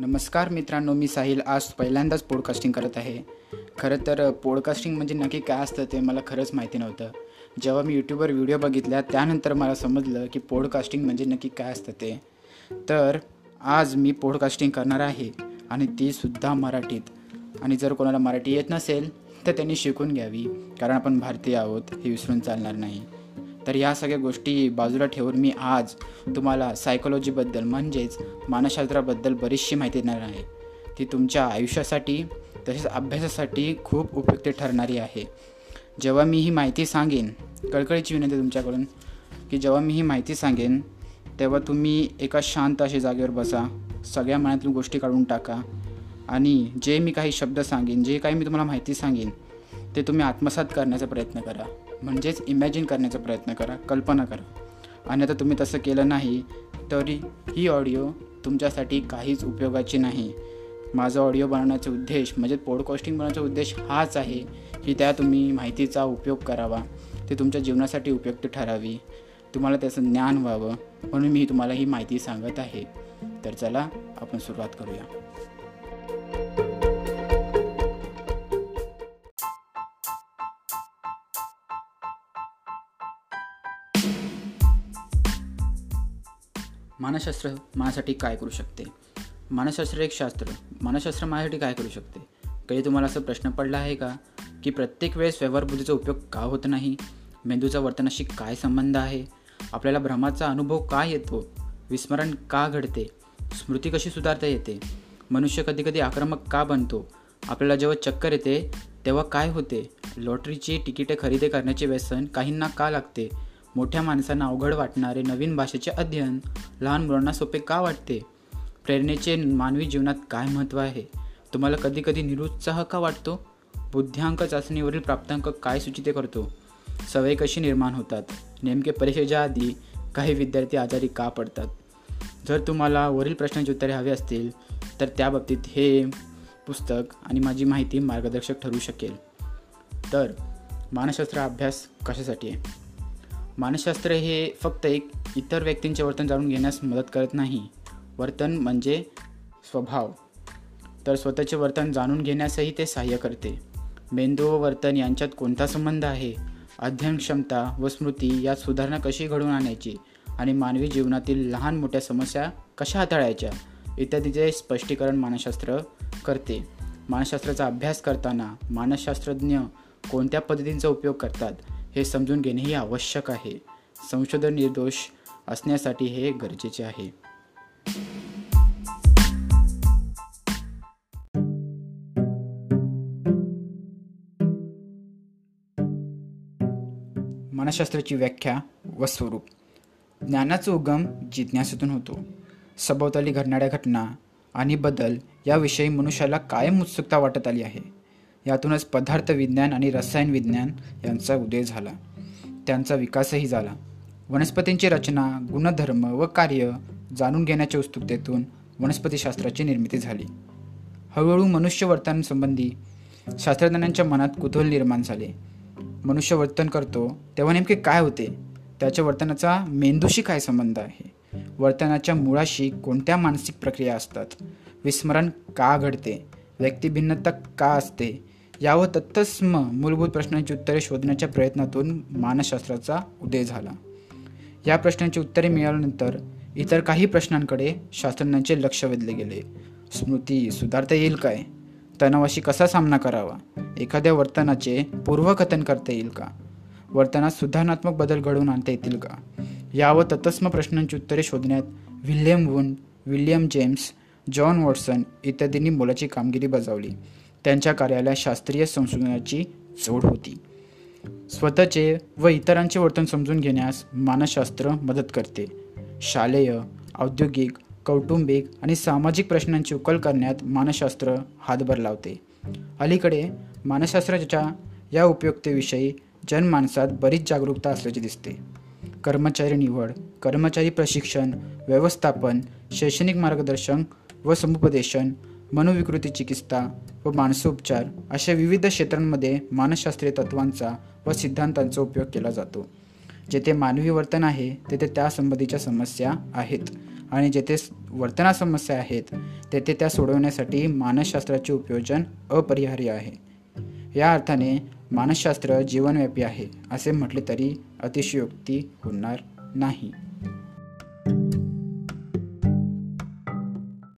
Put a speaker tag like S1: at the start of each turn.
S1: नमस्कार मित्रांनो मी साहिल आज पहिल्यांदाच पॉडकास्टिंग करत आहे. खरं तर पॉडकास्टिंग म्हणजे नक्की काय असतं ते मला खरंच माहिती नव्हतं. जेव्हा मी यूट्यूबवर व्हिडिओ बघितल्या त्यानंतर मला समजलं की पॉडकास्टिंग म्हणजे नक्की काय असतं ते. तर आज मी पॉडकास्टिंग करणार आहे आणि तीसुद्धा मराठीत. आणि जर कोणाला मराठी येत नसेल तर त्यांनी शिकून घ्यावी कारण आपण भारतीय आहोत हे विसरून चालणार नाही. तर ह्या सगळ्या गोष्टी बाजूला ठेवून मी आज तुम्हाला सायकोलॉजीबद्दल म्हणजेच मानसशास्त्राबद्दल बरीचशी माहिती देणार आहे. ती तुमच्या आयुष्यासाठी तसेच अभ्यासासाठी खूप उपयुक्त ठरणारी आहे. जेव्हा मी ही माहिती सांगेन कळकळीची विनंती तुमच्याकडून की जेव्हा मी ही माहिती सांगेन तेव्हा तुम्ही एका शांत अशी जागेवर बसा सगळ्या मनातून गोष्टी काढून टाका आणि जे मी काही शब्द सांगेन जे काही मी तुम्हाला माहिती सांगेन ते तुम्ही आत्मसात करण्याचा प्रयत्न करा. म्हणजेच इमॅजिन करण्याचा प्रयत्न करा कल्पना करा. आणि आता तुम्ही तसं केलं नाही तरी ही ऑडिओ तुमच्यासाठी काहीच उपयोगाची नाही. माझा ऑडिओ बनवण्याचा उद्देश म्हणजे पॉडकास्टिंग बनवण्याचा उद्देश हाच आहे की त्या तुम्ही माहितीचा उपयोग करावा. ते तुमच्या जीवनासाठी उपयुक्त ठरावी. तुम्हाला त्याचं ज्ञान व्हावं म्हणून मी तुम्हाला ही माहिती सांगत आहे. तर चला आपण सुरुवात करूया. मानसशास्त्र माझ्यासाठी काय करू शकते? मानसशास्त्र एक शास्त्र. मानसशास्त्र माझ्यासाठी काय करू शकते? कधी तुम्हाला असं प्रश्न पडला आहे का? की प्रत्येक वेळेस व्यवहार बुद्धीचा उपयोग का होत नाही? मेंदूचा वर्तनाशी काय संबंध आहे? आपल्याला भ्रमाचा अनुभव का येतो? विस्मरण का घडते? स्मृती कशी सुधारता येते? मनुष्य कधीकधी आक्रमक का बनतो? आपल्याला जेव्हा चक्कर येते तेव्हा काय होते? लॉटरीची तिकिटे खरेदी करण्याचे व्यसन काहींना का लागते? मोठ्या माणसांना अवघड वाटणारे नवीन भाषेचे अध्ययन लहान मुलांना सोपे का वाटते? प्रेरणेचे मानवी जीवनात काय महत्त्व आहे? तुम्हाला कधी कधी निरुत्साह का वाटतो? बुद्ध्यांक चाचणीवरील प्राप्तांक काय सूचित करतो? सवय कशी निर्माण होतात? नेमके परीक्षेच्या आधी काही विद्यार्थी आजारी का पडतात? जर तुम्हाला वरील प्रश्नांची उत्तरे हवी असतील तर त्या बाबतीत हे पुस्तक आणि माझी माहिती मार्गदर्शक ठरू शकेल. तर मानसशास्त्र अभ्यास कशासाठी आहे? मानसशास्त्र हे फक्त एक इतर व्यक्तींचे वर्तन जाणून घेण्यास मदत करत नाही. वर्तन म्हणजे स्वभाव. तर स्वतःचे वर्तन जाणून घेण्यासही ते सहाय्य करते. मेंदू व वर्तन यांच्यात कोणता संबंध आहे? अध्ययन क्षमता व स्मृती यात सुधारणा कशी घडवून आणायची? आणि मानवी जीवनातील लहान मोठ्या समस्या कशा हाताळायच्या? इत्यादीचे स्पष्टीकरण मानसशास्त्र करते. मानसशास्त्राचा अभ्यास करताना मानसशास्त्रज्ञ कोणत्या पद्धतींचा उपयोग करतात? हे समजून घेणेही आवश्यक आहे. संशोधन निर्दोष असण्यासाठी हे गरजेचे आहे. मानसशास्त्राची व्याख्या व स्वरूप. ज्ञानाचा उगम जिज्ञासेतून होतो. सभोवताली घडणाऱ्या घटना आणि बदल याविषयी मनुष्याला कायम उत्सुकता वाटत आली आहे. यातूनच पदार्थ विज्ञान आणि रसायन विज्ञान यांचा उदय झाला. त्यांचा विकासही झाला. वनस्पतींची रचना गुणधर्म व कार्य जाणून घेण्याच्या उत्सुकतेतून वनस्पतीशास्त्राची निर्मिती झाली. हळूहळू मनुष्य वर्तनासंबंधी शास्त्रज्ञांच्या मनात कुतूहल निर्माण झाले. मनुष्य वर्तन करतो तेव्हा नेमके काय होते? त्याच्या वर्तनाचा मेंदूशी काय संबंध आहे? वर्तनाच्या मुळाशी कोणत्या मानसिक प्रक्रिया असतात? विस्मरण का घडते? व्यक्तिभिन्नता का असते? यावर तत्सम मूलभूत प्रश्नांची उत्तरे शोधण्याच्या प्रयत्नातून मानसशास्त्राचा उदय झाला. या प्रश्नांची उत्तरे मिळाल्यानंतर इतर काही प्रश्नांकडे शास्त्रज्ञांचे लक्ष वेधले गेले. स्मृती सुधारता येईल काय? तणावाशी कसा सामना करावा? एखाद्या वर्तनाचे पूर्वकथन करता येईल का? वर्तनात सुधारणात्मक बदल घडवून आणता येतील का? यावर तत्सम प्रश्नांची उत्तरे शोधण्यात William Wundt William James John Watson इत्यादींनी मोलाची कामगिरी बजावली. त्यांच्या कार्याला शास्त्रीय संशोधनाची जोड होती. स्वतःचे व इतरांचे वर्तन समजून घेण्यास मानसशास्त्र मदत करते. शालेय औद्योगिक कौटुंबिक आणि सामाजिक प्रश्नांची उकल करण्यात मानसशास्त्र हातभार लावते. अलीकडे मानसशास्त्राच्या या उपयुक्तेविषयी जनमानसात बरीच जागरूकता असल्याचे दिसते. कर्मचारी निवड कर्मचारी प्रशिक्षण व्यवस्थापन शैक्षणिक मार्गदर्शन व समुपदेशन मनोविकृती चिकित्सा व मानसोपचार अशा विविध क्षेत्रांमध्ये मानसशास्त्रीय तत्वांचा व सिद्धांतांचा उपयोग केला जातो. जेथे मानवी वर्तन आहे तेथे त्यासंबंधीच्या समस्या आहेत. आणि जेथे वर्तना समस्या आहेत तेथे त्या सोडवण्यासाठी मानसशास्त्राचे उपयोजन अपरिहार्य आहे. या अर्थाने मानसशास्त्र जीवनव्यापी आहे असे म्हटले तरी अतिशयोक्ती होणार नाही.